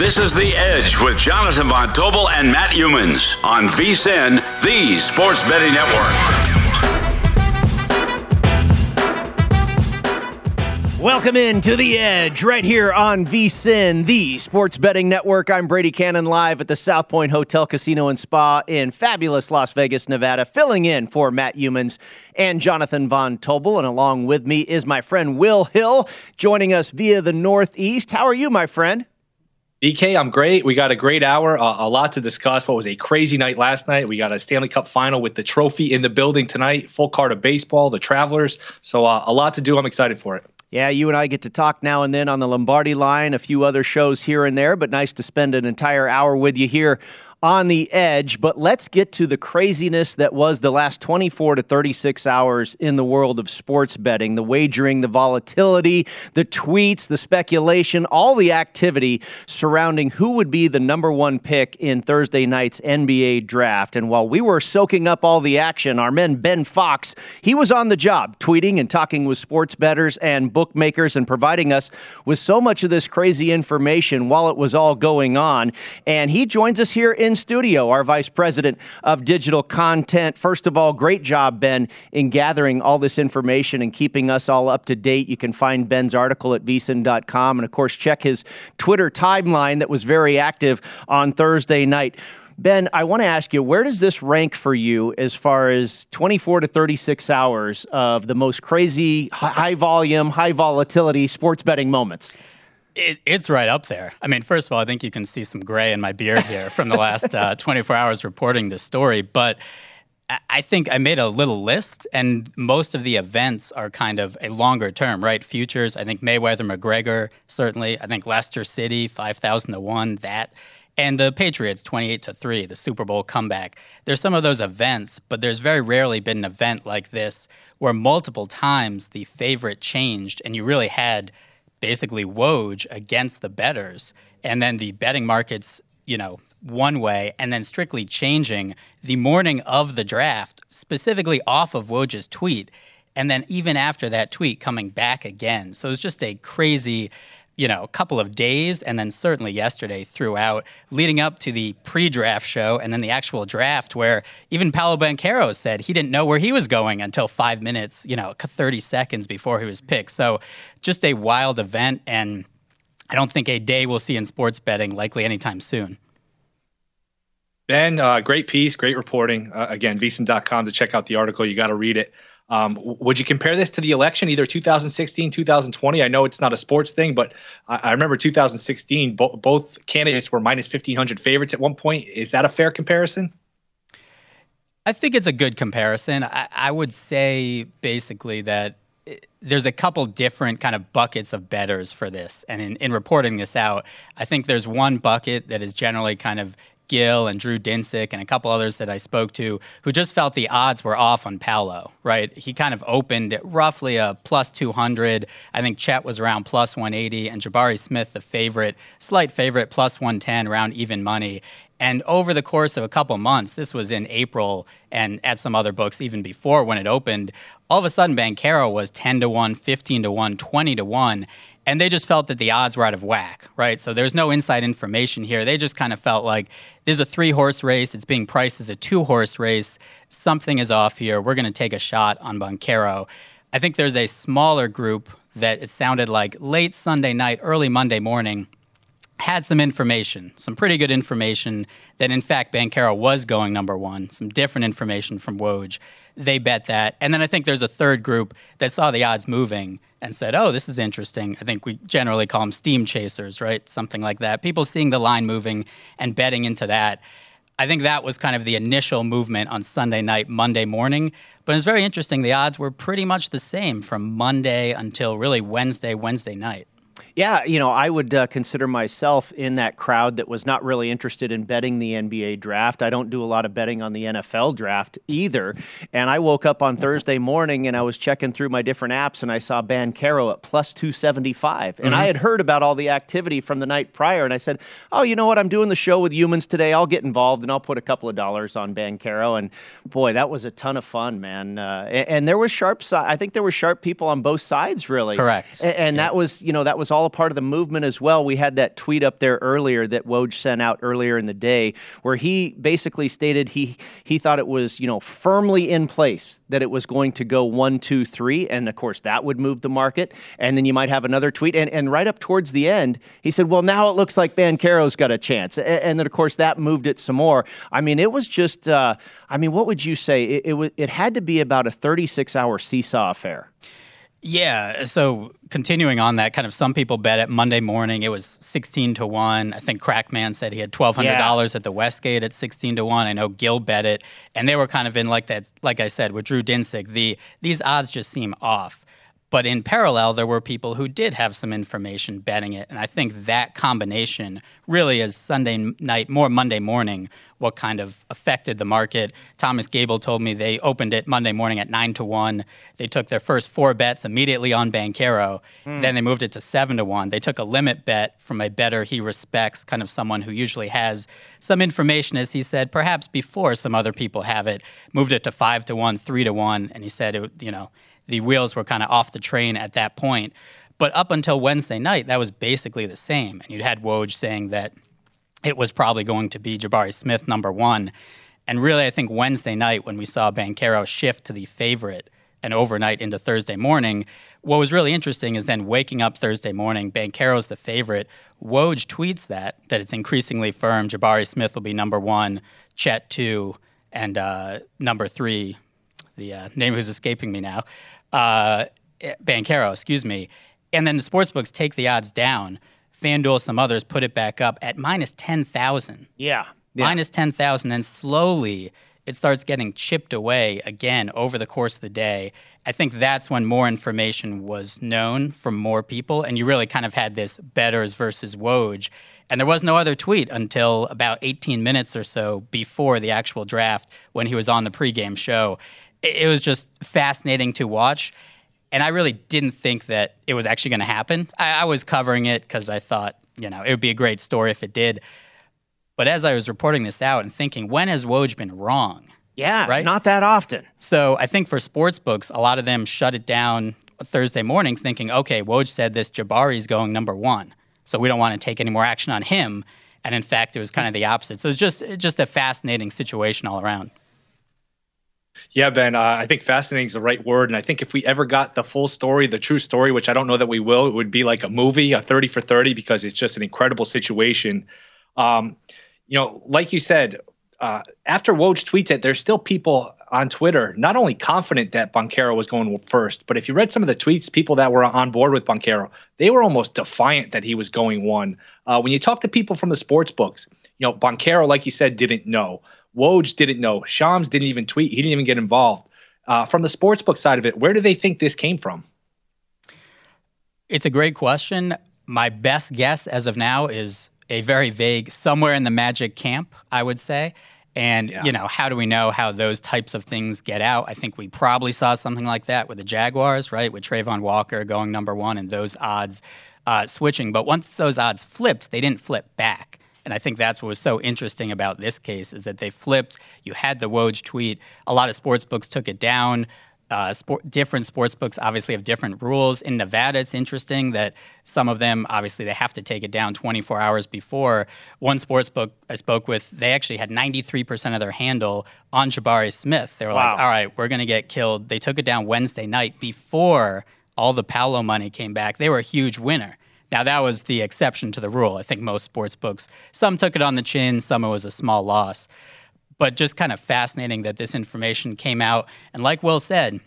This is The Edge with Jonathan Von Tobel and Matt Youmans on VSIN, the Sports Betting Network. Welcome in to The Edge right here on VSIN, the Sports Betting Network. I'm Brady Kannon live at the South Point Hotel, Casino, and Spa in fabulous Las Vegas, Nevada, filling in for Matt Youmans and Jonathan Von Tobel. And along with me is my friend Will Hill, joining us via the Northeast. How are you, my friend? BK, I'm great. We got a great hour, a lot to discuss. What was a crazy night last night? We got a Stanley Cup final with the trophy in the building tonight, full card of baseball, the Travelers. So, uh, a lot to do. I'm excited for it. Yeah, you and I get to talk now and then on the Lombardi line, a few other shows here and there, but nice to spend an entire hour with you here on the edge. But let's get to the craziness that was the last 24 to 36 hours in the world of sports betting the wagering, the volatility, the tweets, the speculation, all the activity surrounding who would be the number one pick in Thursday night's NBA draft. And while we were soaking up all the action, our man Ben Fox, he was on the job tweeting and talking with sports bettors and bookmakers and providing us with so much of this crazy information while it was all going on. And he joins us here in in studio, our Vice President of Digital Content. First of all, great job, Ben, in gathering all this information and keeping us all up to date. You can find Ben's article at vsin.com. And of course, check his Twitter timeline that was very active on Thursday night. Ben, I want to ask you, where does this rank for you as far as 24 to 36 hours of the most crazy, high volume, high volatility sports betting moments? It, it's right up there. I mean, first of all, I think you can see some gray in my beard here from the last uh, 24 hours reporting this story. But I think I made a little list, and most of the events are kind of a longer term, right? Futures, I think Mayweather, McGregor, certainly. I think Leicester City, 5,000 to 1, that. And the Patriots, 28 to 3, the Super Bowl comeback. There's some of those events, but there's very rarely been an event like this where multiple times the favorite changed and you really had basically Woj against the betters, and then the betting markets, you know, one way, and then strictly changing the morning of the draft, specifically off of Woj's tweet, and then even after that tweet coming back again. So it's just a crazy you know, a couple of days and then certainly yesterday throughout, leading up to the pre draft show and then the actual draft, where even Paolo Banchero said he didn't know where he was going until five minutes, you know, 30 seconds before he was picked. So just a wild event. And I don't think a day we'll see in sports betting likely anytime soon. Ben, uh, great piece, great reporting. Uh, again, vsin.com to check out the article. You got to read it. Um, would you compare this to the election, either 2016, 2020? I know it's not a sports thing, but I, I remember 2016, bo- both candidates were minus 1,500 favorites at one point. Is that a fair comparison? I think it's a good comparison. I, I would say basically that eh, there's a couple different kind of buckets of betters for this. And in, in reporting this out, I think there's one bucket that is generally kind of Gill and Drew Dinsick and a couple others that I spoke to who just felt the odds were off on Paolo, right? He kind of opened at roughly a plus 200. I think Chet was around plus 180 and Jabari Smith, the favorite, slight favorite, plus 110 around even money. And over the course of a couple months, this was in April and at some other books even before when it opened, all of a sudden Banchero was 10 to 1, 15 to 1, 20 to 1 and they just felt that the odds were out of whack, right? So there's no inside information here. They just kind of felt like this is a three horse race. It's being priced as a two horse race. Something is off here. We're going to take a shot on Banchero. I think there's a smaller group that it sounded like late Sunday night, early Monday morning had some information, some pretty good information that in fact Banchero was going number one, some different information from Woj. They bet that. And then I think there's a third group that saw the odds moving and said, oh, this is interesting. I think we generally call them steam chasers, right? Something like that. People seeing the line moving and betting into that. I think that was kind of the initial movement on Sunday night, Monday morning. But it's very interesting. The odds were pretty much the same from Monday until really Wednesday, Wednesday night. Yeah, you know, I would uh, consider myself in that crowd that was not really interested in betting the NBA draft. I don't do a lot of betting on the NFL draft either. And I woke up on Thursday morning and I was checking through my different apps and I saw Banchero at plus 275. And mm-hmm. I had heard about all the activity from the night prior. And I said, oh, you know what? I'm doing the show with Youmans today. I'll get involved and I'll put a couple of dollars on Banchero. And boy, that was a ton of fun, man. Uh, and, and, there was sharp, I think there were sharp people on both sides, really. Correct. And, and yeah. that was, you know, that was all all a part of the movement as well. We had that tweet up there earlier that Woj sent out earlier in the day, where he basically stated he he thought it was you know firmly in place that it was going to go one, two, three, and of course that would move the market. And then you might have another tweet, and and right up towards the end, he said, "Well, now it looks like Banchero's got a chance," and, and then of course that moved it some more. I mean, it was just, uh, I mean, what would you say? It, it, was, it had to be about a 36 hour seesaw affair. Yeah. So continuing on that, kind of some people bet it Monday morning. It was sixteen to one. I think Crackman said he had twelve hundred dollars yeah. at the Westgate at sixteen to one. I know Gill bet it, and they were kind of in like that. Like I said with Drew Dinsick, the these odds just seem off. But in parallel, there were people who did have some information betting it. And I think that combination really is Sunday night, more Monday morning, what kind of affected the market. Thomas Gable told me they opened it Monday morning at 9 to 1. They took their first four bets immediately on Banchero. Mm. Then they moved it to 7 to 1. They took a limit bet from a better he respects, kind of someone who usually has some information, as he said, perhaps before some other people have it. Moved it to 5 to 1, 3 to 1. And he said, it, you know, the wheels were kind of off the train at that point. But up until Wednesday night, that was basically the same. And you'd had Woj saying that it was probably going to be Jabari Smith number one. And really, I think Wednesday night, when we saw Banchero shift to the favorite and overnight into Thursday morning, what was really interesting is then waking up Thursday morning, Banchero's the favorite. Woj tweets that, that it's increasingly firm. Jabari Smith will be number one, Chet two, and uh, number three, the uh, name who's escaping me now, uh, Banchero, excuse me. And then the sports books take the odds down. FanDuel, some others put it back up at minus 10,000. Yeah. yeah. Minus 10,000. Then slowly it starts getting chipped away again over the course of the day. I think that's when more information was known from more people. And you really kind of had this betters versus Woj. And there was no other tweet until about 18 minutes or so before the actual draft when he was on the pregame show it was just fascinating to watch. And I really didn't think that it was actually going to happen. I, I was covering it because I thought, you know, it would be a great story if it did. But as I was reporting this out and thinking, when has Woj been wrong? Yeah, right? not that often. So I think for sports books, a lot of them shut it down Thursday morning thinking, okay, Woj said this Jabari's going number one. So we don't want to take any more action on him. And in fact, it was kind of the opposite. So it's just just a fascinating situation all around. Yeah, Ben, uh, I think fascinating is the right word. And I think if we ever got the full story, the true story, which I don't know that we will, it would be like a movie, a 30 for 30, because it's just an incredible situation. Um, you know, like you said, uh, after Woj tweets it, there's still people on Twitter not only confident that Banchero was going first, but if you read some of the tweets, people that were on board with Banchero, they were almost defiant that he was going one. Uh, when you talk to people from the sports books, you know, Banchero, like you said, didn't know. Woj didn't know. Shams didn't even tweet. He didn't even get involved. Uh, from the sportsbook side of it, where do they think this came from? It's a great question. My best guess as of now is a very vague somewhere in the magic camp, I would say. And, yeah. you know, how do we know how those types of things get out? I think we probably saw something like that with the Jaguars, right? With Travon Walker going number one and those odds uh, switching. But once those odds flipped, they didn't flip back. And I think that's what was so interesting about this case is that they flipped. You had the Woj tweet. A lot of sports books took it down. Uh, sport, different sports books obviously have different rules. In Nevada, it's interesting that some of them obviously they have to take it down 24 hours before. One sports book I spoke with, they actually had 93% of their handle on Jabari Smith. They were wow. like, "All right, we're going to get killed." They took it down Wednesday night before all the Paolo money came back. They were a huge winner. Now, that was the exception to the rule. I think most sports books, some took it on the chin, some it was a small loss. But just kind of fascinating that this information came out. And like Will said,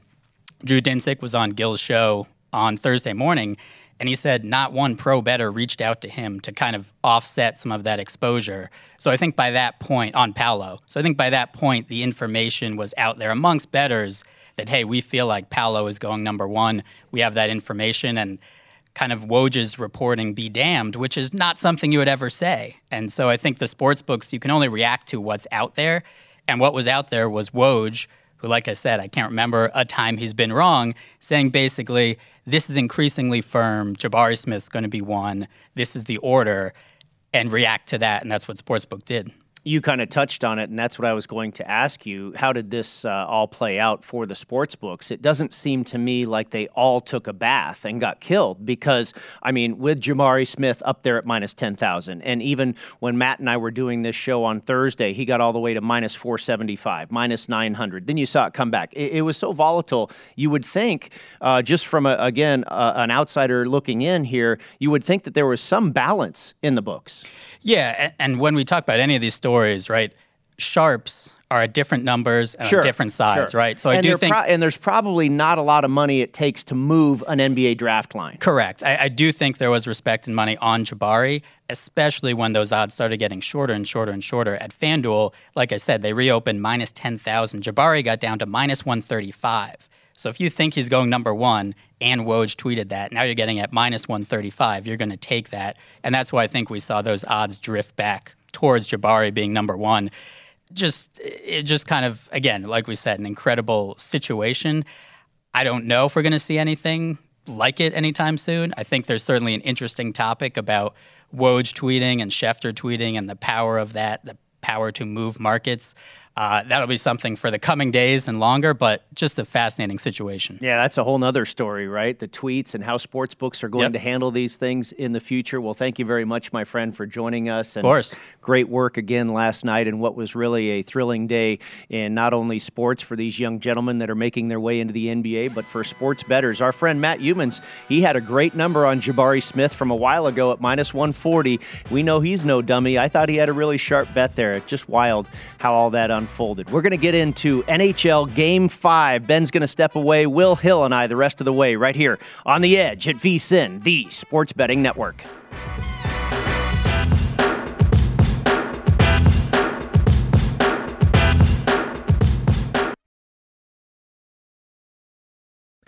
Drew Dinsick was on Gill's show on Thursday morning, and he said not one pro better reached out to him to kind of offset some of that exposure. So I think by that point, on Paolo, so I think by that point, the information was out there amongst betters that, hey, we feel like Paolo is going number one. We have that information. And kind of Woj's reporting be damned, which is not something you would ever say. And so I think the sports books, you can only react to what's out there. And what was out there was Woj, who, like I said, I can't remember a time he's been wrong, saying basically, this is increasingly firm. Jabari Smith's going to be one. This is the order, and react to that. And that's what Sportsbook did you kind of touched on it, and that's what I was going to ask you. How did this uh, all play out for the sports books? It doesn't seem to me like they all took a bath and got killed because, I mean, with Jamari Smith up there at minus 10,000, and even when Matt and I were doing this show on Thursday, he got all the way to minus 475, minus 900. Then you saw it come back. It, it was so volatile. You would think, uh, just from, a, again, uh, an outsider looking in here, you would think that there was some balance in the books. Yeah, and when we talk about any of these stories, right, sharps are at different numbers and sure, different sides, sure. right? So I do think, pro- and there's probably not a lot of money it takes to move an NBA draft line. Correct. I, I, do think there was respect and money on Jabari, especially when those odds started getting shorter and shorter and shorter. At FanDuel, like I said, they reopened minus ten thousand. Jabari got down to minus one thirty five. So if you think he's going number one, and Woj tweeted that, now you're getting at minus 135. You're going to take that. And that's why I think we saw those odds drift back towards Jabari being number one. Just, it just kind of, again, like we said, an incredible situation. I don't know if we're going to see anything like it anytime soon. I think there's certainly an interesting topic about Woj tweeting and Schefter tweeting and the power of that, the power to move markets. Uh, that'll be something for the coming days and longer, but just a fascinating situation. Yeah, that's a whole other story, right? The tweets and how sports books are going yep. to handle these things in the future. Well, thank you very much, my friend, for joining us. And of course. Great work again last night and what was really a thrilling day in not only sports for these young gentlemen that are making their way into the NBA, but for sports betters. Our friend Matt Youmans, he had a great number on Jabari Smith from a while ago at minus 140. We know he's no dummy. I thought he had a really sharp bet there. Just wild how all that unfolded. We're going to get into NHL Game 5. Ben's going to step away. Will Hill and I the rest of the way right here on the edge at VSIN, the Sports Betting Network.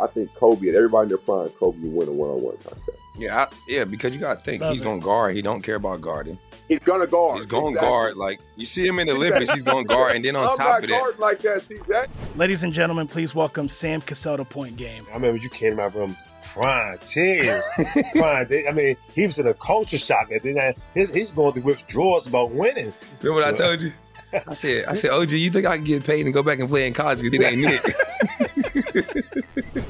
I think Kobe and everybody in their prime, Kobe would win a one on one contest. Yeah, I, yeah, because you got to think Love he's going to guard. He don't care about guarding. He's going to guard. He's going to exactly. guard. Like you see him in the Olympics, he's going to guard, and then on I'm top of that, like that, CJ. Ladies and gentlemen, please welcome Sam Cassell to Point Game. I remember you came to my room crying, tears, crying. I mean, he was in a culture shock, and then his, he's going through withdrawals about winning. Remember what I told you? I said, I said, OG, you think I can get paid and go back and play in college? You think ain't it?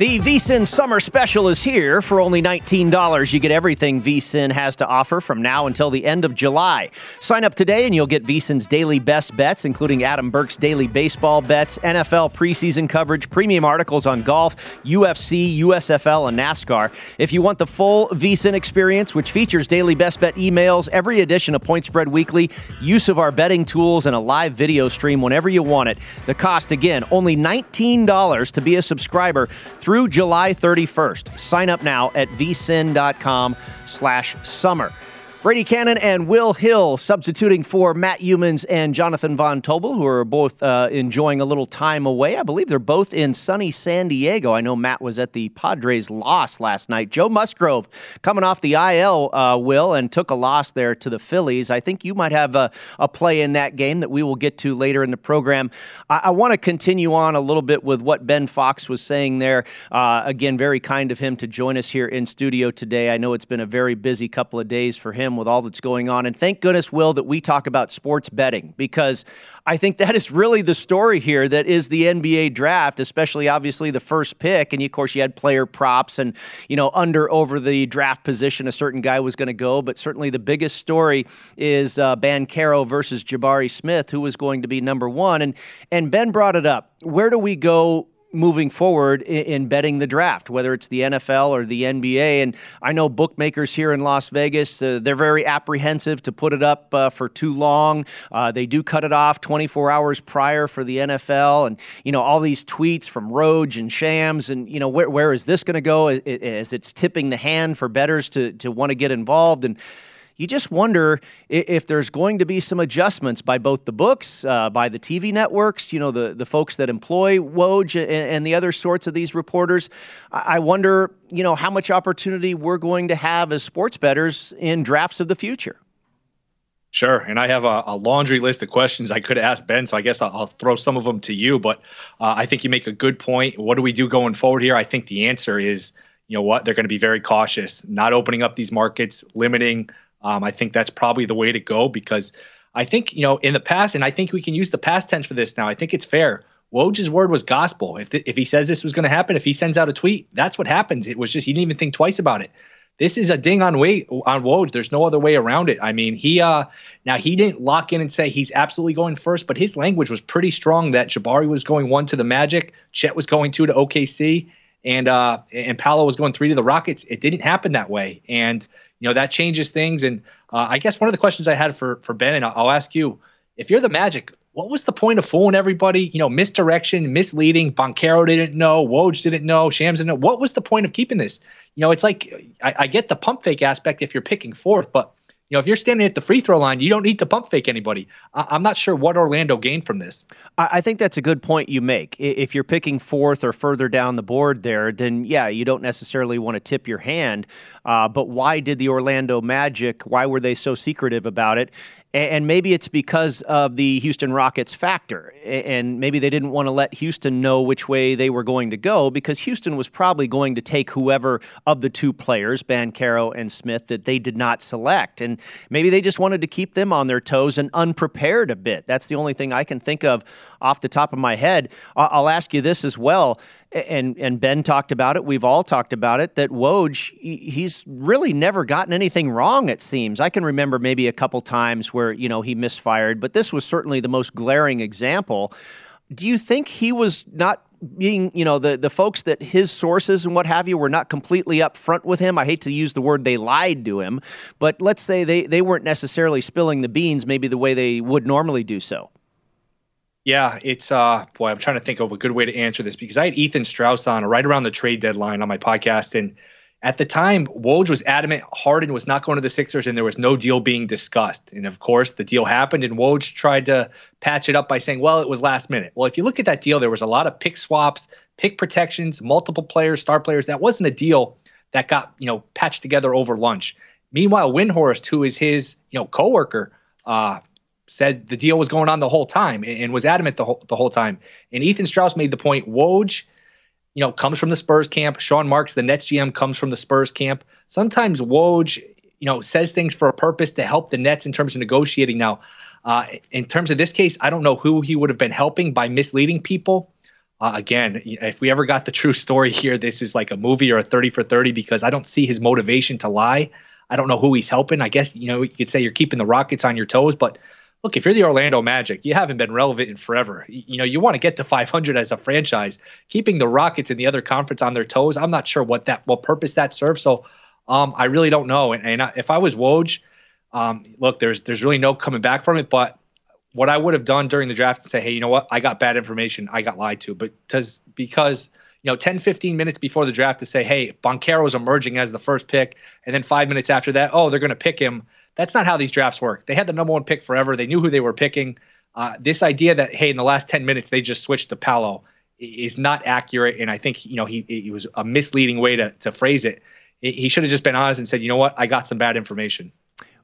The VSIN Summer Special is here for only $19. You get everything VSIN has to offer from now until the end of July. Sign up today and you'll get VSIN's daily best bets, including Adam Burke's daily baseball bets, NFL preseason coverage, premium articles on golf, UFC, USFL, and NASCAR. If you want the full VSIN experience, which features daily best bet emails, every edition of Point Spread Weekly, use of our betting tools, and a live video stream whenever you want it, the cost again, only $19 to be a subscriber through July 31st. Sign up now at vsin.com slash summer. Brady Kannon and Will Hill substituting for Matt Youmans and Jonathan Von Tobel, who are both uh, enjoying a little time away. I believe they're both in sunny San Diego. I know Matt was at the Padres loss last night. Joe Musgrove coming off the IL, uh, Will, and took a loss there to the Phillies. I think you might have a, a play in that game that we will get to later in the program. I, I want to continue on a little bit with what Ben Fox was saying there. Uh, again, very kind of him to join us here in studio today. I know it's been a very busy couple of days for him with all that's going on. And thank goodness, Will, that we talk about sports betting because I think that is really the story here that is the NBA draft, especially obviously the first pick. And of course, you had player props and, you know, under over the draft position, a certain guy was going to go. But certainly the biggest story is uh, Banchero versus Jabari Smith, who was going to be number one. And, and Ben brought it up. Where do we go moving forward in, betting the draft, whether it's the NFL or the NBA. And I know bookmakers here in Las Vegas, uh, they're very apprehensive to put it up uh, for too long. Uh, they do cut it off 24 hours prior for the NFL. And, you know, all these tweets from Woj and Shams and, you know, where, where is this going to go as it's tipping the hand for bettors to, to want to get involved. And, you just wonder if there's going to be some adjustments by both the books, uh, by the TV networks, you know, the, the folks that employ Woj and, and the other sorts of these reporters. I wonder, you know, how much opportunity we're going to have as sports bettors in drafts of the future. Sure. And I have a, a, laundry list of questions I could ask Ben, so I guess I'll, I'll throw some of them to you. But uh, I think you make a good point. What do we do going forward here? I think the answer is, you know what, they're going to be very cautious, not opening up these markets, limiting um, I think that's probably the way to go because I think, you know, in the past, and I think we can use the past tense for this now, I think it's fair. Woj's word was gospel. If th- if he says this was going to happen, if he sends out a tweet, that's what happens. It was just he didn't even think twice about it. This is a ding on way on Woj. There's no other way around it. I mean, he uh now he didn't lock in and say he's absolutely going first, but his language was pretty strong that Jabari was going one to the Magic, Chet was going two to OKC, and uh and Paolo was going three to the Rockets. It didn't happen that way, and you know that changes things. And uh, I guess one of the questions I had for for Ben, and I'll, ask you, if you're the Magic, what was the point of fooling everybody? You know, misdirection, misleading. Banchero didn't know. Woj didn't know. Shams didn't know. What was the point of keeping this? You know, it's like I, I get the pump fake aspect if you're picking fourth, but you know, if you're standing at the free throw line, you don't need to pump fake anybody. I- am not sure what Orlando gained from this. I think that's a good point you make. If you're picking fourth or further down the board there, then yeah, you don't necessarily want to tip your hand. Uh, but why did the Orlando Magic? Why were they so secretive about it? And maybe it's because of the Houston Rockets factor. And maybe they didn't want to let Houston know which way they were going to go because Houston was probably going to take whoever of the two players, Banchero and Smith, that they did not select. And maybe they just wanted to keep them on their toes and unprepared a bit. That's the only thing I can think of off the top of my head. I'll ask you this as well and and Ben talked about it. We've all talked about it. That Woj, he's really never gotten anything wrong. It seems I can remember maybe a couple times where you know he misfired, but this was certainly the most glaring example. Do you think he was not being, you know, the, the folks that his sources and what have you were not completely upfront with him. I hate to use the word they lied to him, but let's say they, they weren't necessarily spilling the beans maybe the way they would normally do so. Yeah, it's uh boy, I'm trying to think of a good way to answer this because I had Ethan Strauss on right around the trade deadline on my podcast and at the time, Woj was adamant Harden was not going to the Sixers and there was no deal being discussed. And of course, the deal happened and Woj tried to patch it up by saying, well, it was last minute. Well, if you look at that deal, there was a lot of pick swaps, pick protections, multiple players, star players. That wasn't a deal that got, you know, patched together over lunch. Meanwhile, Windhorst, who is his, you know, coworker, uh, said the deal was going on the whole time and, was adamant the whole, the whole time. And Ethan Strauss made the point Woj, you know, comes from the Spurs camp. Sean Marks, the Nets GM, comes from the Spurs camp. Sometimes Woj, you know, says things for a purpose to help the Nets in terms of negotiating. Now, uh, in terms of this case, I don't know who he would have been helping by misleading people. Uh, again, if we ever got the true story here, this is like a movie or a 30 for 30 because I don't see his motivation to lie. I don't know who he's helping. I guess, you know, you could say you're keeping the Rockets on your toes, but look, if you're the Orlando Magic, you haven't been relevant in forever. You know, you want to get to 500 as a franchise. Keeping the Rockets and the other conference on their toes, I'm not sure what that what purpose that serves. So, um, I really don't know. And, and if I was Woj, um, look, there's there's really no coming back from it. But what I would have done during the draft is say, hey, you know what? I got bad information. I got lied to. But because because you know 10 15 minutes before the draft to say hey Banchero is emerging as the first pick and then five minutes after that oh they're going to pick him that's not how these drafts work. They had the number one pick forever. They knew who they were picking. Uh, this idea that hey, in the last ten minutes they just switched to Paolo is not accurate, and I think you know he it was a misleading way to to phrase it. He should have just been honest and said, you know what, I got some bad information.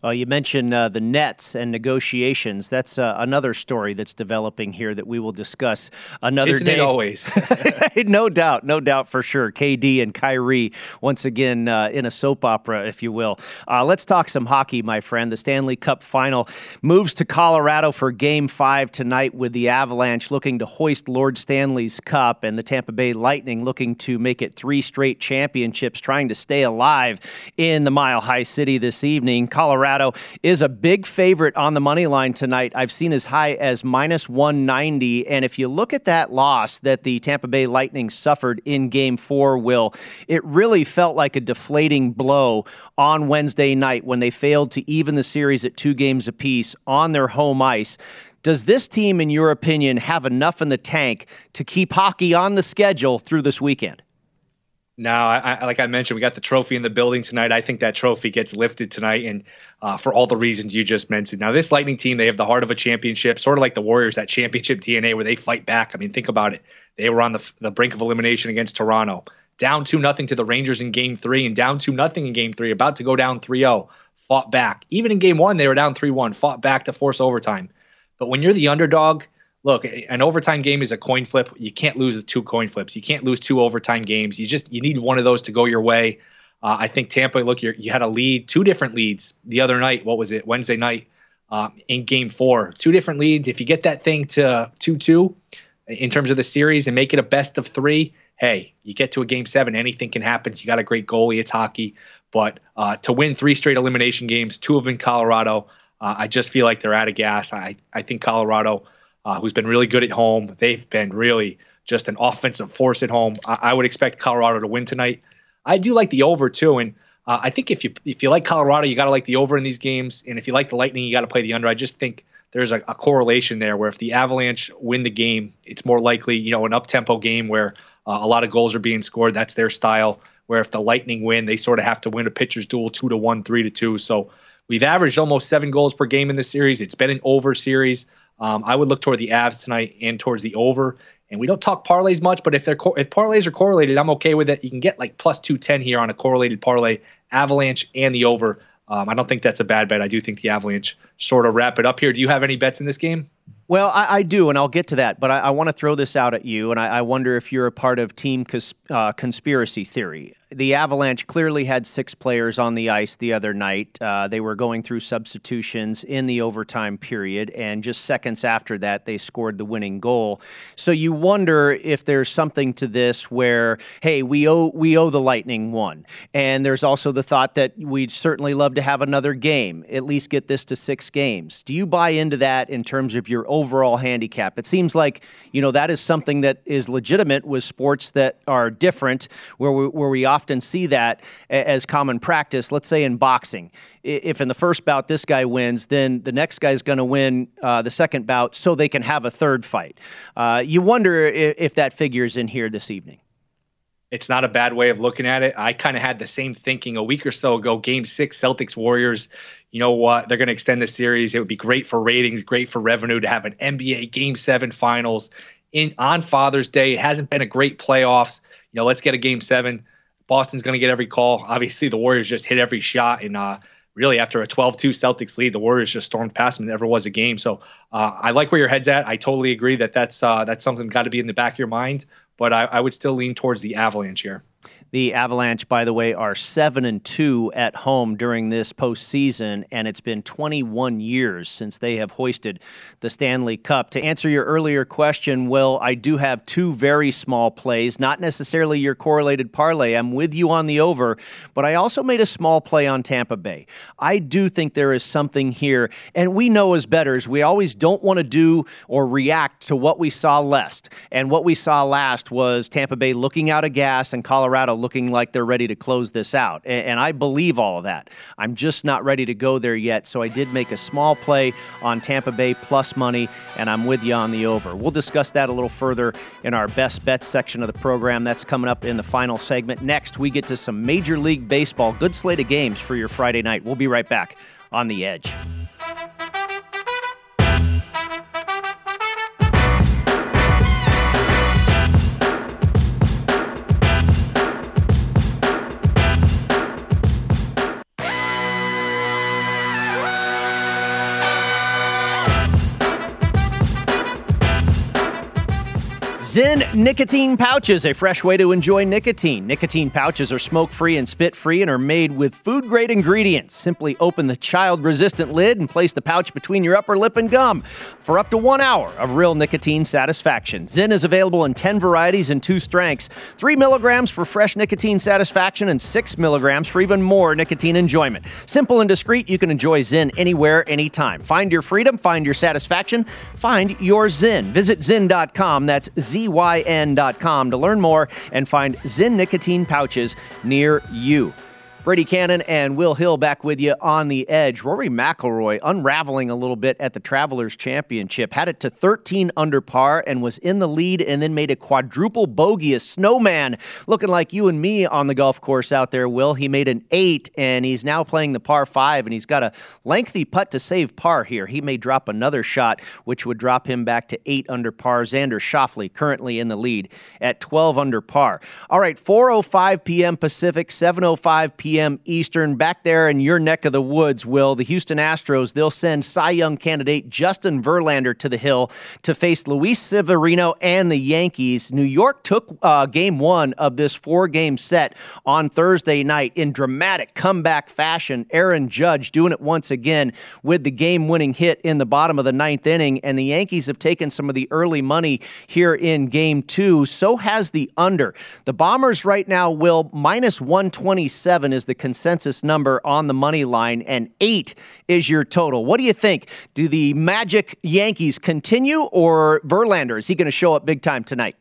Well, you mentioned uh, the Nets and negotiations. That's uh, another story that's developing here that we will discuss another Isn't day. It always, no doubt, no doubt for sure. KD and Kyrie once again uh, in a soap opera, if you will. Uh, let's talk some hockey, my friend. The Stanley Cup Final moves to Colorado for Game Five tonight, with the Avalanche looking to hoist Lord Stanley's Cup, and the Tampa Bay Lightning looking to make it three straight championships, trying to stay alive in the Mile High City this evening. Colorado Colorado is a big favorite on the money line tonight. I've seen as high as minus 190. And if you look at that loss that the Tampa Bay Lightning suffered in game four, Will, it really felt like a deflating blow on Wednesday night when they failed to even the series at two games apiece on their home ice. Does this team, in your opinion, have enough in the tank to keep hockey on the schedule through this weekend? Now, I, I, like I mentioned, we got the trophy in the building tonight. I think that trophy gets lifted tonight, and uh, for all the reasons you just mentioned. Now, this Lightning team, they have the heart of a championship, sort of like the Warriors, that championship DNA where they fight back. I mean, think about it. They were on the, the brink of elimination against Toronto, down 2 nothing to the Rangers in game three, and down 2 nothing in game three, about to go down 3 0, fought back. Even in game one, they were down 3 1, fought back to force overtime. But when you're the underdog, look, an overtime game is a coin flip. You can't lose two coin flips. You can't lose two overtime games. You just you need one of those to go your way. Uh, I think Tampa. Look, you had a lead, two different leads the other night. What was it? Wednesday night um, in Game Four, two different leads. If you get that thing to two two, in terms of the series and make it a best of three, hey, you get to a game seven, anything can happen. You got a great goalie. It's hockey. But uh, to win three straight elimination games, two of them in Colorado, uh, I just feel like they're out of gas. I, I think Colorado, uh, who's been really good at home, they've been really just an offensive force at home. I, I would expect Colorado to win tonight. I do like the over too, and uh, I think if you if you like Colorado, you got to like the over in these games, and if you like the Lightning, you got to play the under. I just think there's a, a, correlation there where if the Avalanche win the game, it's more likely you know an up tempo game where uh, a lot of goals are being scored. That's their style. Where if the Lightning win, they sort of have to win a pitcher's duel two to one, three to two. So we've averaged almost seven goals per game in this series. It's been an over series. Um, I would look toward the Avs tonight and towards the over. And we don't talk parlays much, but if they're co- if parlays are correlated, I'm okay with it. You can get like plus two ten here on a correlated parlay, Avalanche and the over. Um, I don't think that's a bad bet. I do think the Avalanche sort of wrap it up here. Do you have any bets in this game? Well, I, I, do, and I'll get to that. But I, I want to throw this out at you, and I, I, wonder if you're a part of team cons- uh, conspiracy theory the Avalanche clearly had six players on the ice the other night. Uh, they were going through substitutions in the overtime period, and just seconds after that, they scored the winning goal. So you wonder if there's something to this where, hey, we owe we owe the Lightning one, and there's also the thought that we'd certainly love to have another game, at least get this to six games. Do you buy into that in terms of your overall handicap? It seems like you know that is something that is legitimate with sports that are different, where we, where we often see that as common practice. Let's say in boxing, if in the first bout this guy wins, then the next guy's going to win uh, the second bout so they can have a third fight. Uh, you wonder if, if that figures in here this evening it's not a bad way of looking at it. I kind of had the same thinking a week or so ago. Game six, Celtics Warriors. You know what? They're going to extend the series. It would be great for ratings, great for revenue to have an NBA Game Seven Finals in on Father's Day. It hasn't been a great playoffs. You know, let's get a Game Seven. Boston's going to get every call. Obviously, the Warriors just hit every shot, and uh, really after a 12-2 Celtics lead, the Warriors just stormed past them. It never was a game. So uh, I like where your head's at. I totally agree that that's uh, that's something got to be in the back of your mind. But I, I would still lean towards the Avalanche here. The Avalanche, by the way, are seven and two at home during this postseason, and it's been 21 years since they have hoisted the Stanley Cup. To answer your earlier question, Will, I do have two very small plays, not necessarily your correlated parlay. I'm with you on the over, but I also made a small play on Tampa Bay. I do think there is something here, and we know as betters, we always don't want to do or react to what we saw last. And what we saw last was Tampa Bay looking out of gas and Colorado looking like they're ready to close this out. And I believe all of that. I'm just not ready to go there yet. So I did make a small play on Tampa Bay plus money, and I'm with you on the over. We'll discuss that a little further in our best bets section of the program. That's coming up in the final segment. Next, we get to some Major League Baseball. Good slate of games for your Friday night. We'll be right back on the edge. Zyn nicotine pouches, a fresh way to enjoy nicotine. Nicotine pouches are smoke free and spit free and are made with food grade ingredients. Simply open the child resistant lid and place the pouch between your upper lip and gum for up to one hour of real nicotine satisfaction. Zyn is available in 10 varieties and two strengths 3 milligrams for fresh nicotine satisfaction and 6 milligrams for even more nicotine enjoyment. Simple and discreet, you can enjoy Zyn anywhere, anytime. Find your freedom, find your satisfaction, find your Zyn. Visit Zyn.com. That's Z ZYN.com to learn more and find Zyn nicotine pouches near you. Brady Kannon and Will Hill back with you on the edge. Rory McIlroy unraveling a little bit at the Travelers Championship. Had it to 13 under par and was in the lead and then made a quadruple bogey, a snowman, looking like you and me on the golf course out there, Will. He made an eight and he's now playing the par five and he's got a lengthy putt to save par here. He may drop another shot, which would drop him back to eight under par. Xander Schauffele currently in the lead at 12 under par. All right, 4.05 p.m. Pacific, 7.05 p.m. p.m. Eastern. Back there in your neck of the woods, Will, the Houston Astros, they'll send Cy Young candidate Justin Verlander to the Hill to face Luis Severino and the Yankees. New York took uh, game one of this four game set on Thursday night in dramatic comeback fashion. Aaron Judge doing it once again with the game winning hit in the bottom of the ninth inning. And the Yankees have taken some of the early money here in game two. So has the under. The Bombers right now will minus 127 is the consensus number on the money line, and eight is your total. What do you think? Do the Magic Yankees continue, or Verlander is he going to show up big time tonight?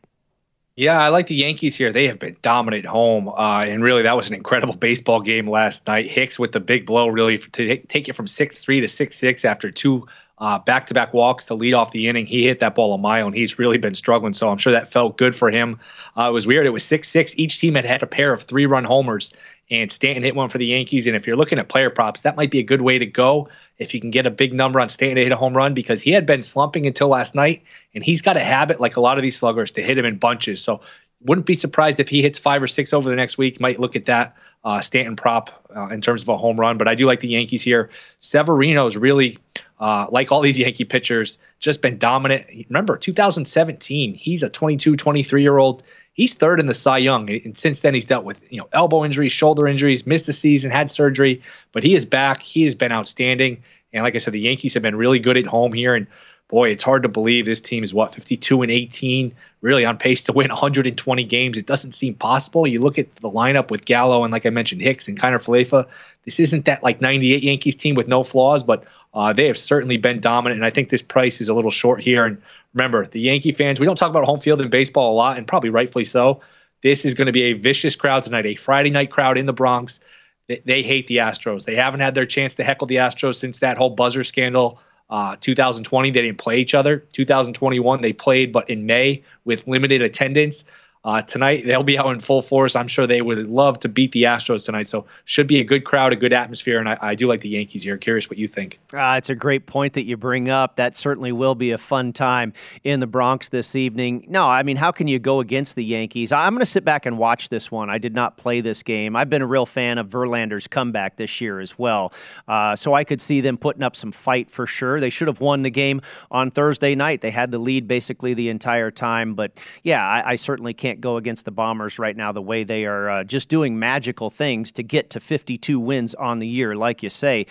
Yeah, I like the Yankees here. They have been dominant home, uh, and really that was an incredible baseball game last night. Hicks with the big blow, really to take it from six three to six six after two uh, back-to-back walks to lead off the inning. He hit that ball a mile, and he's really been struggling. So I'm sure that felt good for him. Uh, it was weird. It was six-six. Each team had had a pair of three-run homers, and Stanton hit one for the Yankees. And if you're looking at player props, that might be a good way to go if you can get a big number on Stanton to hit a home run because he had been slumping until last night, and he's got a habit like a lot of these sluggers to hit him in bunches. So wouldn't be surprised if he hits five or six over the next week. Might look at that uh, Stanton prop uh, in terms of a home run, but I do like the Yankees here. Severino's really uh, like all these Yankee pitchers, just been dominant. Remember, 2017, he's a 22, 23 year old. He's third in the Cy Young, and since then he's dealt with you know elbow injuries, shoulder injuries, missed the season, had surgery, but he is back. He has been outstanding, and like I said, the Yankees have been really good at home here. And boy, it's hard to believe this team is what 52 and 18, really on pace to win 120 games. It doesn't seem possible. You look at the lineup with Gallo and like I mentioned, Hicks and Kiner-Falefa. This isn't that like 98 Yankees team with no flaws, but uh, they have certainly been dominant, and I think this price is a little short here. And remember, the Yankee fans, we don't talk about home field in baseball a lot, and probably rightfully so. This is going to be a vicious crowd tonight, a Friday night crowd in the Bronx. They, they hate the Astros. They haven't had their chance to heckle the Astros since that whole buzzer scandal. Uh, 2020, they didn't play each other. 2021, they played, but in May with limited attendance. Uh, tonight they'll be out in full force. I'm sure they would love to beat the Astros tonight. So should be a good crowd, a good atmosphere, and I, I do like the Yankees here. Curious what you think. Uh, it's a great point that you bring up. That certainly will be a fun time in the Bronx this evening. No, I mean, how can you go against the Yankees? I'm going to sit back and watch this one. I did not play this game. I've been a real fan of Verlander's comeback this year as well, uh, so I could see them putting up some fight for sure. They should have won the game on Thursday night. They had the lead basically the entire time, but yeah, I, I certainly can't go against the Bombers right now, the way they are uh, just doing magical things to get to 52 wins on the year, like you say.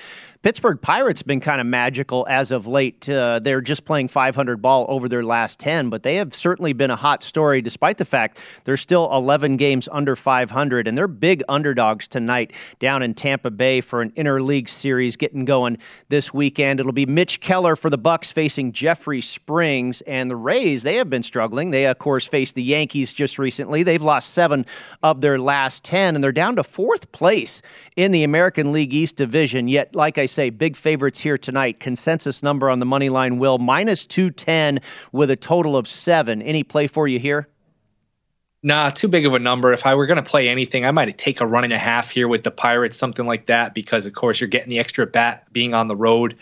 Pittsburgh Pirates have been kind of magical as of late. Uh, they're just playing 500 ball over their last 10, but they have certainly been a hot story despite the fact they're still 11 games under 500, and they're big underdogs tonight down in Tampa Bay for an interleague series getting going this weekend. It'll be Mitch Keller for the Bucs facing Jeffrey Springs, and the Rays. They have been struggling. They of course faced the Yankees just recently. They've lost seven of their last 10, and they're down to fourth place in the American League East division. Yet, like I say, big favorites here tonight. Consensus number on the money line will minus 210 with a total of seven. Any play for you here? Nah, too big of a number. If I were going to play anything, I might take a run and a half here with the Pirates, something like that, because of course you're getting the extra bat being on the road.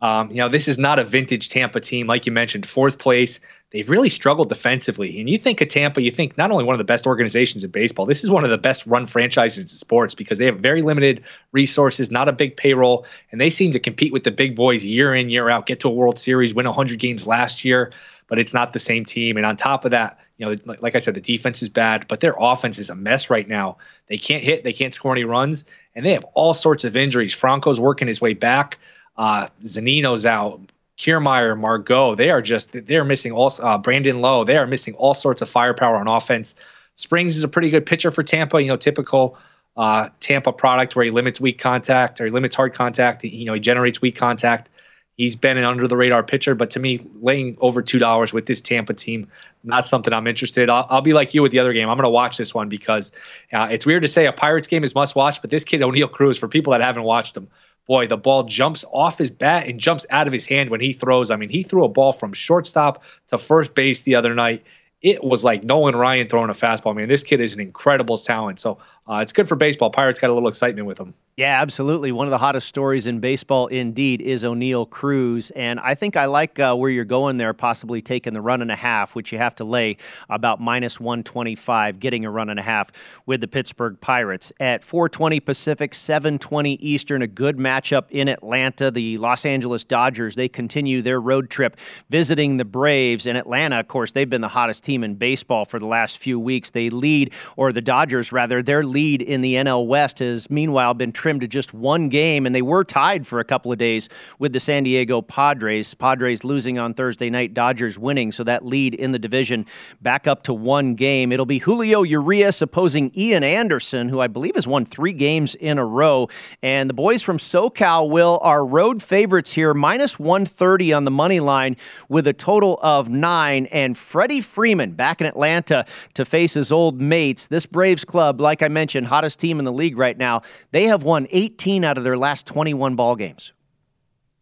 Um, you know, this is not a vintage Tampa team, like you mentioned, fourth place. They've really struggled defensively. And you think of Tampa, you think not only one of the best organizations in baseball, this is one of the best run franchises in sports because they have very limited resources, not a big payroll, and they seem to compete with the big boys year in, year out, get to a World Series, win 100 games last year, but it's not the same team. And on top of that, you know, like I said, the defense is bad, but their offense is a mess right now. They can't hit, they can't score any runs, and they have all sorts of injuries. Franco's working his way back. Uh, Zunino's out. Kiermaier, Margot, they are just they're missing all uh, Brandon Lowe. They are missing all sorts of firepower on offense. Springs is a pretty good pitcher for Tampa. You know, typical uh, Tampa product where he limits weak contact or he limits hard contact. He, you know, he generates weak contact. He's been an under the radar pitcher, but to me, laying over two dollars with this Tampa team, not something I'm interested. I'll, I'll, be like you with the other game. I'm going to watch this one because uh, it's weird to say a Pirates game is must watch, but this kid Oneil Cruz, for people that haven't watched him, boy, the ball jumps off his bat and jumps out of his hand when he throws. I mean, he threw a ball from shortstop to first base the other night. It was like Nolan Ryan throwing a fastball. I mean, this kid is an incredible talent. So uh, it's good for baseball. Pirates got a little excitement with them. Yeah, absolutely. One of the hottest stories in baseball, indeed, is Oneil Cruz. And I think I like uh, where you're going there, possibly taking the run and a half, which you have to lay about minus 125, getting a run and a half with the Pittsburgh Pirates. At 420 Pacific, 720 Eastern, a good matchup in Atlanta. The Los Angeles Dodgers, they continue their road trip visiting the Braves. And Atlanta, of course, they've been the hottest team in baseball for the last few weeks. They lead, or the Dodgers, rather, their lead in the NL West has meanwhile been trimmed to just one game, and they were tied for a couple of days with the San Diego Padres. Padres losing on Thursday night, Dodgers winning, so that lead in the division back up to one game. It'll be Julio Urias opposing Ian Anderson, who I believe has won three games in a row. And the boys from SoCal will are road favorites here, minus 130 on the money line with a total of nine. And Freddie Freeman back in Atlanta to face his old mates. This Braves club, like I mentioned, hottest team in the league right now, they have won 18 out of their last 21 ball games.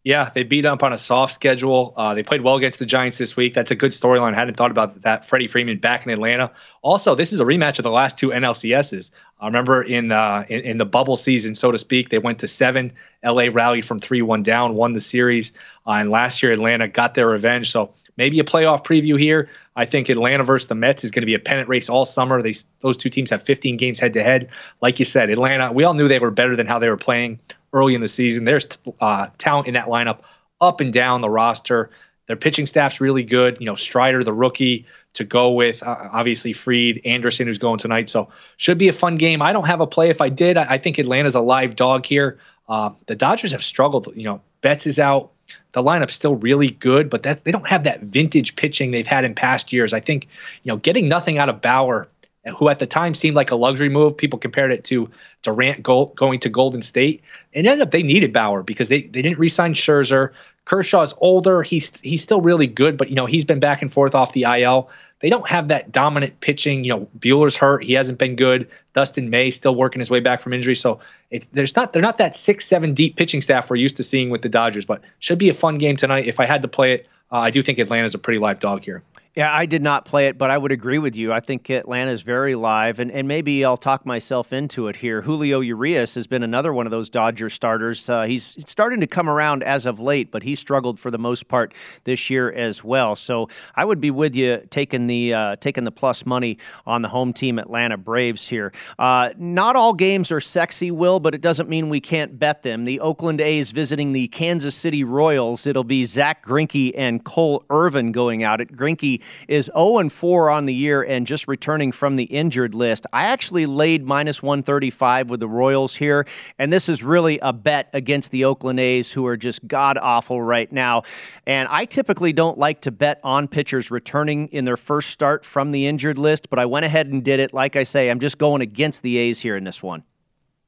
Yeah, they beat up on a soft schedule. Uh, they played well against the Giants this week. That's a good storyline. I hadn't thought about that. Freddie Freeman back in Atlanta. Also, this is a rematch of the last two NLCSs. I remember in, uh, in, in the bubble season, so to speak, they went to seven. LA rallied from three one down, won the series, uh, and last year Atlanta got their revenge. So maybe a playoff preview here. I think Atlanta versus the Mets is going to be a pennant race all summer. They, those two teams have 15 games head to head. Like you said, Atlanta, we all knew they were better than how they were playing early in the season. There's uh, talent in that lineup up and down the roster. Their pitching staff's really good. You know, Strider, the rookie, to go with uh, obviously Fried, Anderson, who's going tonight. So should be a fun game. I don't have a play. If I did, I, I think Atlanta's a live dog here. Uh, the Dodgers have struggled. You know, Betts is out. The lineup's still really good, but that they don't have that vintage pitching they've had in past years. I think, you know, getting nothing out of Bauer who at the time seemed like a luxury move. People compared it to Durant go, going to Golden State. And ended up they needed Bauer because they, they didn't re-sign Scherzer. Kershaw's older. He's he's still really good, but you know he's been back and forth off the IL. They don't have that dominant pitching. You know Buehler's hurt. He hasn't been good. Dustin May still working his way back from injury. So it, there's not they're not that six seven deep pitching staff we're used to seeing with the Dodgers. But should be a fun game tonight. If I had to play it, uh, I do think Atlanta's a pretty live dog here. Yeah, I did not play it, but I would agree with you. I think Atlanta is very live, and, and maybe I'll talk myself into it here. Julio Urias has been another one of those Dodger starters. Uh, he's starting to come around as of late, but he struggled for the most part this year as well. So I would be with you taking the uh, taking the plus money on the home team Atlanta Braves here. Uh, not all games are sexy, Will, but it doesn't mean we can't bet them. The Oakland A's visiting the Kansas City Royals. It'll be Zack Greinke and Cole Irvin going out. It Greinke is 0 4 on the year and just returning from the injured list. I actually laid minus 135 with the Royals here, and this is really a bet against the Oakland A's, who are just god awful right now. And I typically don't like to bet on pitchers returning in their first start from the injured list, but I went ahead and did it. Like I say, I'm just going against the A's here in this one.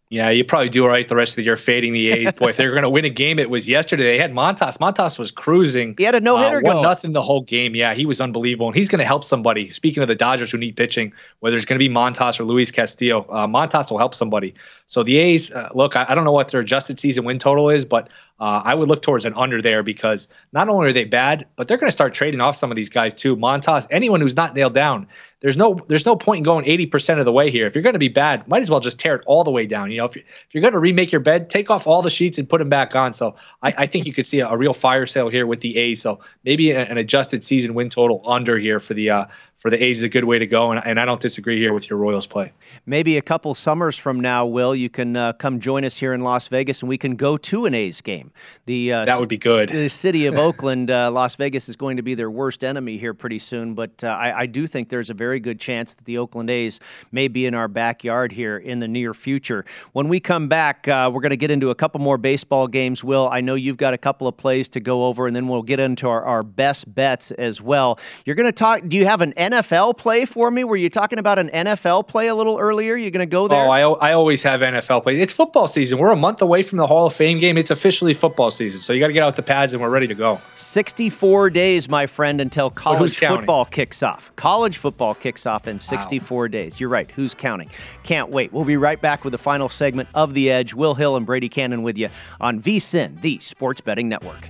Yeah, you probably do all right the rest of the year fading the A's. Boy, if they were going to win a game, it was yesterday. They had Montas. Montas was cruising. He had a no hitter uh, nothing the whole game. Yeah, he was unbelievable, and he's going to help somebody. Speaking of the Dodgers who need pitching, whether it's going to be Montas or Luis Castillo, uh, Montas will help somebody. So the A's, uh, look, I, I, don't know what their adjusted season win total is, but uh, I would look towards an under there because not only are they bad, but they're going to start trading off some of these guys too. Montas, anyone who's not nailed down, there's no there's no point in going 80% of the way here. If you're going to be bad, might as well just tear it all the way down. You know, if you're, if you're going to remake your bed, take off all the sheets and put them back on. So I, I think you could see a, a, real fire sale here with the A's. So maybe an adjusted season win total under here for the uh, for the A's is a good way to go, and, and I don't disagree here with your Royals play. Maybe a couple summers from now, Will, you can uh, come join us here in Las Vegas, and we can go to an A's game. The uh, that would be good. The city of Oakland, uh, Las Vegas is going to be their worst enemy here pretty soon, but uh, I, I, do think there's a very good chance that the Oakland A's may be in our backyard here in the near future. When we come back, uh, we're going to get into a couple more baseball games. Will, I know you've got a couple of plays to go over, and then we'll get into our, our best bets as well. You're going to talk. Do you have an NFL play for me? Were you talking about an NFL play a little earlier? You're going to go there? Oh, I, I always have NFL plays. It's football season. We're a month away from the Hall of Fame game. It's officially football season. So you got to get out the pads and we're ready to go. 64 days, my friend, until college football kicks off. College football kicks off in 64 wow. days. You're right. Who's counting? Can't wait. We'll be right back with the final segment of The Edge. Will Hill and Brady Kannon with you on VSIN, the Sports Betting Network.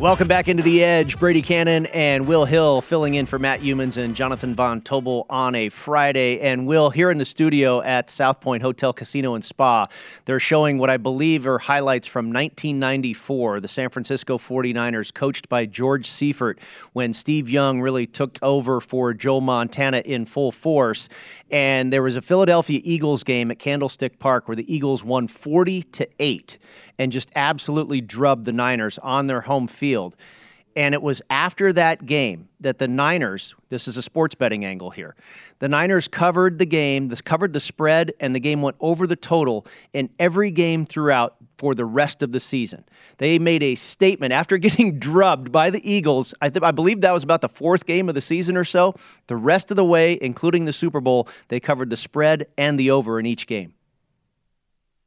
Welcome back into the Edge. Brady Kannon and Will Hill filling in for Matt Youmans and Jonathan Von Tobel on a Friday. And Will, here in the studio at South Point Hotel Casino and Spa, they're showing what I believe are highlights from 1994, the San Francisco 49ers, coached by George Seifert, when Steve Young really took over for Joe Montana in full force. And there was a Philadelphia Eagles game at Candlestick Park where the Eagles won 40 to 8 and just absolutely drubbed the Niners on their home field. And it was after that game that the Niners, this is a sports betting angle here, the Niners covered the game, this covered the spread, and the game went over the total in every game throughout for the rest of the season. They made a statement after getting drubbed by the Eagles. I, th- I believe that was about the fourth game of the season or so. The rest of the way, including the Super Bowl, they covered the spread and the over in each game.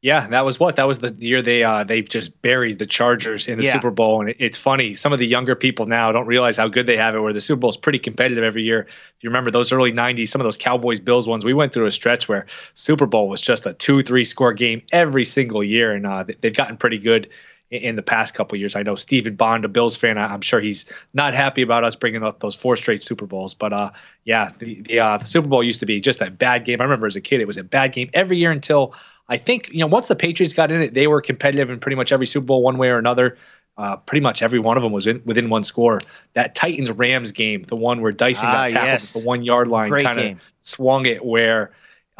Yeah, that was what that was the year they uh, they just buried the Chargers in the Yeah. Super Bowl, and it, it's funny. Some of the younger people now don't realize how good they have it. Where the Super Bowl is pretty competitive every year. If you remember those early '90s, some of those Cowboys Bills ones, we went through a stretch where Super Bowl was just a two three score game every single year, and uh, they- they've gotten pretty good in, the past couple of years. I know Stephen Bond, a Bills fan, I'm sure he's not happy about us bringing up those four straight Super Bowls, but uh, yeah, the the, uh, the Super Bowl used to be just a bad game. I remember as a kid, it was a bad game every year until I think you know once the Patriots got in it, they were competitive in pretty much every Super Bowl one way or another. uh, pretty much every one of them was in, within one score. That Titans Rams game, the one where Dyson Ah, got tackled yes. at the one yard line, kind of swung it where.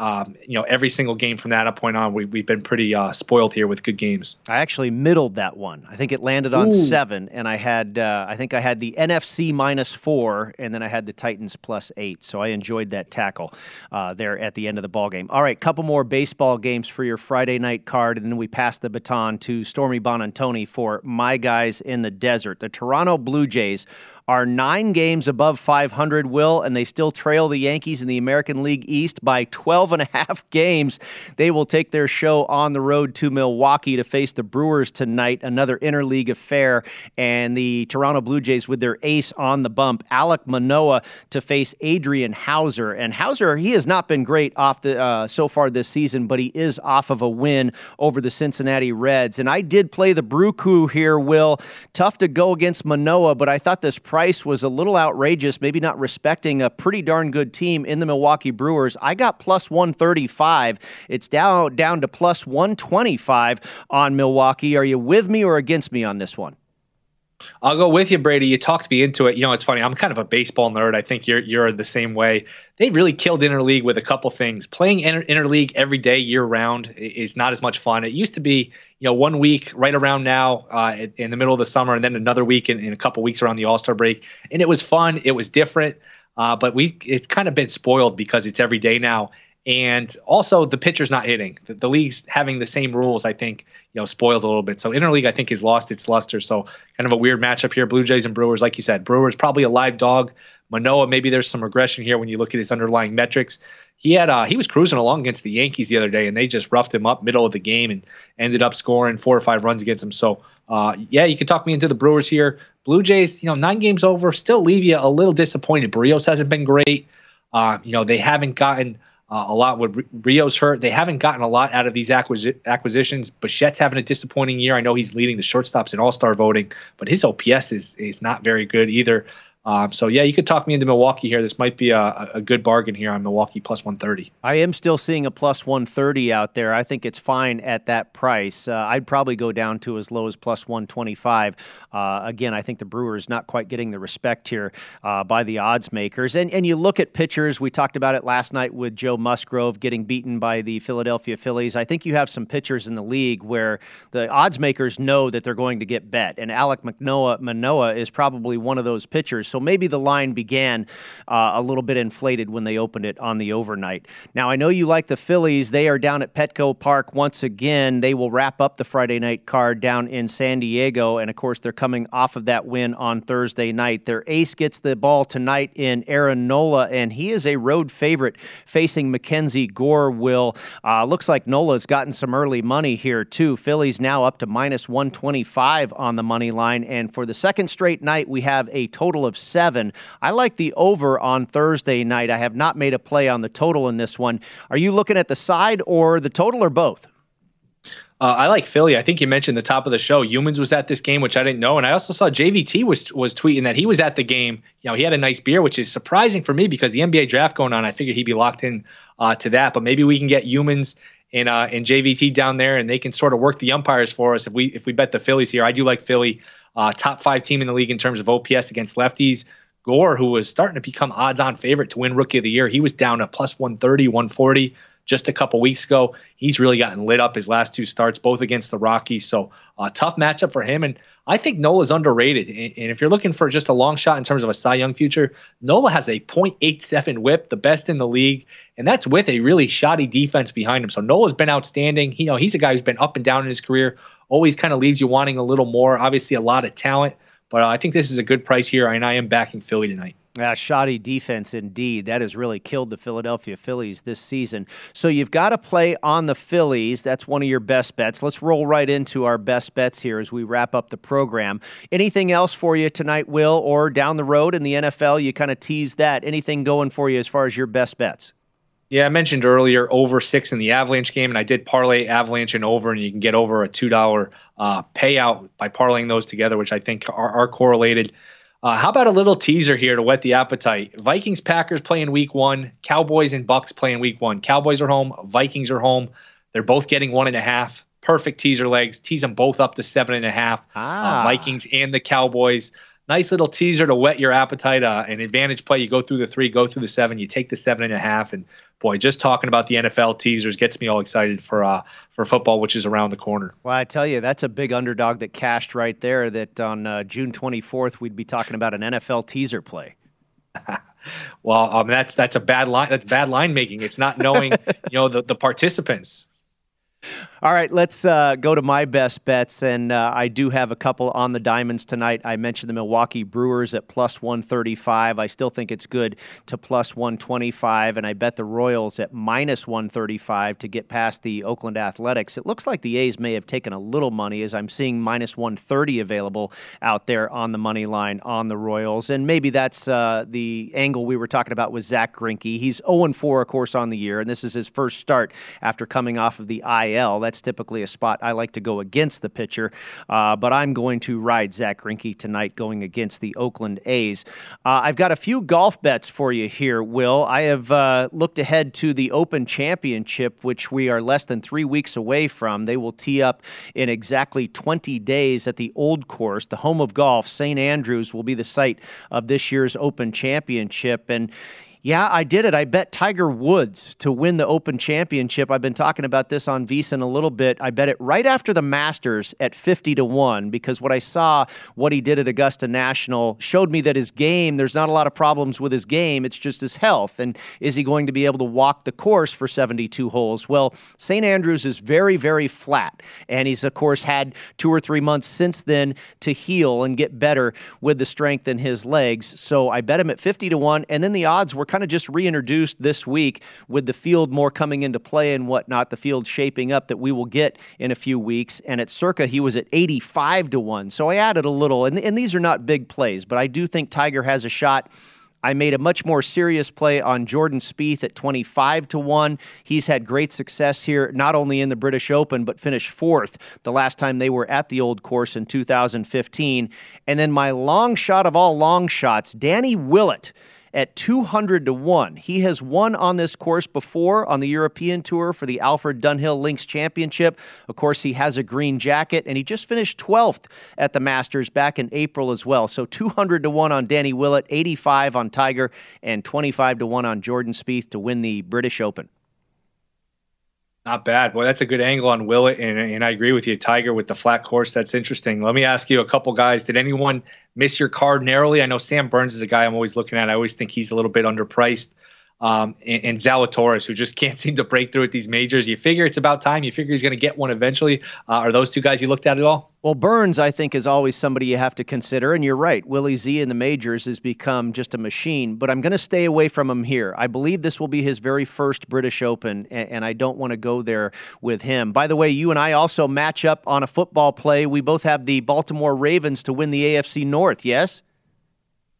Um, you know, every single game from that point on, we, we've been pretty uh, spoiled here with good games. I actually middled that one. I think it landed on Ooh. seven, and I had uh, I think I had the NFC minus four, and then I had the Titans plus eight. So I enjoyed that tackle uh, there at the end of the ball game. All right, couple more baseball games for your Friday night card, and then we pass the baton to Stormy Buonantony for my guys in the desert. The Toronto Blue Jays are nine games above 500, Will, and they still trail the Yankees in the American League East by 12 and a half games. They will take their show on the road to Milwaukee to face the Brewers tonight, another interleague affair. And the Toronto Blue Jays with their ace on the bump, Alek Manoah, to face Adrian Houser. And Houser, he has not been great off the uh, so far this season, but he is off of a win over the Cincinnati Reds. And I did play the Brew here, Will. Tough to go against Manoah, but I thought this price was a little outrageous, maybe not respecting a pretty darn good team in the Milwaukee Brewers. I got plus 135. It's down down to plus 125 on Milwaukee. Are you with me or against me on this one? I'll go with you, Brady. You talked me into it. You know, it's funny. I'm kind of a baseball nerd. I think you're you're the same way. They really killed interleague with a couple things. Playing inter- interleague every day, year round, is not as much fun. It used to be, you know, one week right around now uh, in- the middle of the summer, and then another week in, in a couple weeks around the All Star break, and it was fun. It was different, uh, but we it's kind of been spoiled because it's every day now. And also, the pitcher's not hitting. The, the league's having the same rules. I think you know spoils a little bit. So interleague, I think, has lost its luster. So kind of a weird matchup here. Blue Jays and Brewers, like you said, Brewers probably a live dog. Manoah, maybe there's some regression here when you look at his underlying metrics. He had uh, he was cruising along against the Yankees the other day, and they just roughed him up middle of the game and ended up scoring four or five runs against him. So uh, yeah, you can talk me into the Brewers here. Blue Jays, you know, nine games over, still leave you a little disappointed. Berrios hasn't been great. Uh, you know, they haven't gotten uh, a lot with Rio's hurt. They haven't gotten a lot out of these acquisi- acquisitions. Bichette's having a disappointing year. I know he's leading the shortstops in All Star voting, but his OPS is is not very good either. Um, so yeah, you could talk me into Milwaukee here. This might be a, a good bargain here on Milwaukee plus 130. I am still seeing a plus 130 out there. I think it's fine at that price. Uh, I'd probably go down to as low as plus 125. Uh, again, I think the Brewers not quite getting the respect here uh, by the odds makers. And and you look at pitchers. We talked about it last night with Joe Musgrove getting beaten by the Philadelphia Phillies. I think you have some pitchers in the league where the odds makers know that they're going to get bet, and Alek Manoah, Manoah is probably one of those pitchers. So maybe the line began uh, a little bit inflated when they opened it on the overnight. Now, I know you like the Phillies. They are down at Petco Park once again. They will wrap up the Friday night card down in San Diego. And of course, they're coming off of that win on Thursday night. Their ace gets the ball tonight in Aaron Nola, and he is a road favorite facing Mackenzie Gore. Will uh, looks like Nola's gotten some early money here too. Phillies now up to minus 125 on the money line, and for the second straight night, we have a total of seven. I like the over on Thursday night. I have not made a play on the total in this one. Are you looking at the side or the total or both? Uh, I like Philly. I think you mentioned the top of the show. Youmans was at this game, which I didn't know, and I also saw JVT was was tweeting that he was at the game. You know, he had a nice beer, which is surprising for me because the NBA draft going on. I figured he'd be locked in uh, to that, but maybe we can get Youmans and uh, and JVT down there, and they can sort of work the umpires for us if we if we bet the Phillies here. I do like Philly, uh, top five team in the league in terms of OPS against lefties. Gore, who was starting to become odds-on favorite to win Rookie of the Year, he was down to plus 130, 140 just a couple weeks ago. He's really gotten lit up his last two starts, both against the Rockies. So a uh, tough matchup for him. And I think Nola's underrated. And if you're looking for just a long shot in terms of a Cy Young future, Nola has a .87 WHIP, the best in the league, and that's with a really shoddy defense behind him. So Nola's been outstanding. He, you know, he's a guy who's been up and down in his career. Always kind of leaves you wanting a little more. Obviously, a lot of talent. But uh, I think this is a good price here, and I am backing Philly tonight. Uh, shoddy defense indeed. That has really killed the Philadelphia Phillies this season. So you've got to play on the Phillies. That's one of your best bets. Let's roll right into our best bets here as we wrap up the program. Anything else for you tonight, Will, or down the road in the NFL? You kind of teased that. Anything going for you as far as your best bets? Yeah, I mentioned earlier over six in the Avalanche game, and I did parlay Avalanche and over, and you can get over a two dollar uh, payout by parlaying those together, which I think are, are correlated. Uh, how about a little teaser here to whet the appetite? Vikings Packers playing week one, Cowboys and Bucs playing week one. Cowboys are home, Vikings are home. They're both getting one and a half. perfect teaser legs. Tease them both up to seven and a half. Uh, Ah. Uh, Vikings and the Cowboys. Nice little teaser to whet your appetite. Uh, an advantage play. You go through the three, go through the seven. You take the seven and a half, and boy, just talking about the NFL teasers gets me all excited for uh, for football, which is around the corner. Well, I tell you, that's a big underdog that cashed right there. That on uh, June 24th, we'd be talking about an NFL teaser play. Well, um, that's that's a bad line. That's bad line making. It's not knowing, you know, the the participants. All right, let's uh, go to my best bets. And uh, I do have a couple on the diamonds tonight. I mentioned the Milwaukee Brewers at plus 135. I still think it's good to plus 125. And I bet the Royals at minus 135 to get past the Oakland Athletics. It looks like the A's may have taken a little money as I'm seeing minus 130 available out there on the money line on the Royals. And maybe that's uh, the angle we were talking about with Zack Greinke. He's 0 4, of course, on the year. And this is his first start after coming off of the IL. That's typically a spot I like to go against the pitcher, uh, but I'm going to ride Zack Greinke tonight going against the Oakland A's. Uh, I've got a few golf bets for you here, Will. I have uh, looked ahead to the Open Championship, which we are less than three weeks away from. They will tee up in exactly 20 days at the Old Course, the home of golf. St. Andrews will be the site of this year's Open Championship. And yeah, I did it. I bet Tiger Woods to win the Open Championship. I've been talking about this on VSiN a little bit. I bet it right after the Masters at 50 to 1 because what I saw, what he did at Augusta National, showed me that his game, there's not a lot of problems with his game. It's just his health. And is he going to be able to walk the course for 72 holes? Well, St. Andrews is very, very flat. And he's, of course, had two or three months since then to heal and get better with the strength in his legs. So I bet him at 50 to 1. And then the odds were kind of just reintroduced this week with the field more coming into play and whatnot, the field shaping up that we will get in a few weeks. And at circa, he was at 85 to 1. So I added a little, and, and these are not big plays, but I do think Tiger has a shot. I made a much more serious play on Jordan Spieth at 25 to 1. He's had great success here, not only in the British Open, but finished fourth the last time they were at the old course in 2015. And then my long shot of all long shots, Danny Willett at 200 to 1. He has won on this course before on the European Tour for the Alfred Dunhill Links Championship. Of course, he has a green jacket and he just finished 12th at the Masters back in April as well. So 200 to 1 on Danny Willett, 85 on Tiger, and 25 to 1 on Jordan Spieth to win the British Open. Not bad. Well, that's a good angle on Willett, and, and I agree with you. Tiger with the flat course, that's interesting. Let me ask you a couple guys. Did anyone miss your card narrowly? I know Sam Burns is a guy I'm always looking at. I always think he's a little bit underpriced. Um, and, and Zalatoris, who just can't seem to break through at these majors. You figure it's about time. You figure he's going to get one eventually. Uh, are those two guys you looked at at all? Well, Burns, I think, is always somebody you have to consider. And you're right. Willie Z in the majors has become just a machine, but I'm going to stay away from him here. I believe this will be his very first British Open, and, and I don't want to go there with him. By the way, you and I also match up on a football play. We both have the Baltimore Ravens to win the AFC North, yes?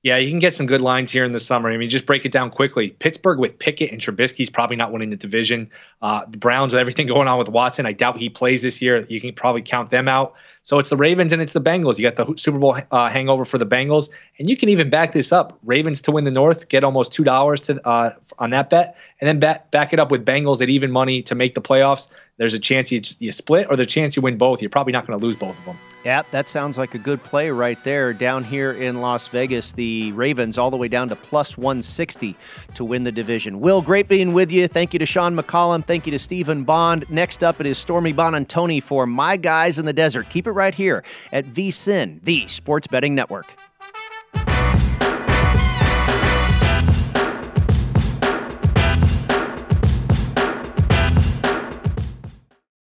Yeah, you can get some good lines here in the summer. I mean, just break it down quickly. Pittsburgh with Pickett and Trubisky's probably not winning the division. Uh, the Browns with everything going on with Watson, I doubt he plays this year. You can probably count them out. So it's the Ravens and it's the Bengals. You got the Super Bowl uh, hangover for the Bengals, and you can even back this up. Ravens to win the North, get almost two dollars to uh, on that bet, and then back back it up with Bengals at even money to make the playoffs. There's a chance you you split, or the chance you win both. You're probably not going to lose both of them. Yeah, that sounds like a good play right there. Down here in Las Vegas, the Ravens all the way down to plus 160 to win the division. Will, great being with you. Thank you to Sean McCollum. Thank you to Stephen Bond. Next up, it is Stormy Buonantony for My Guys in the Desert. Keep it right here at VSIN, the Sports Betting Network.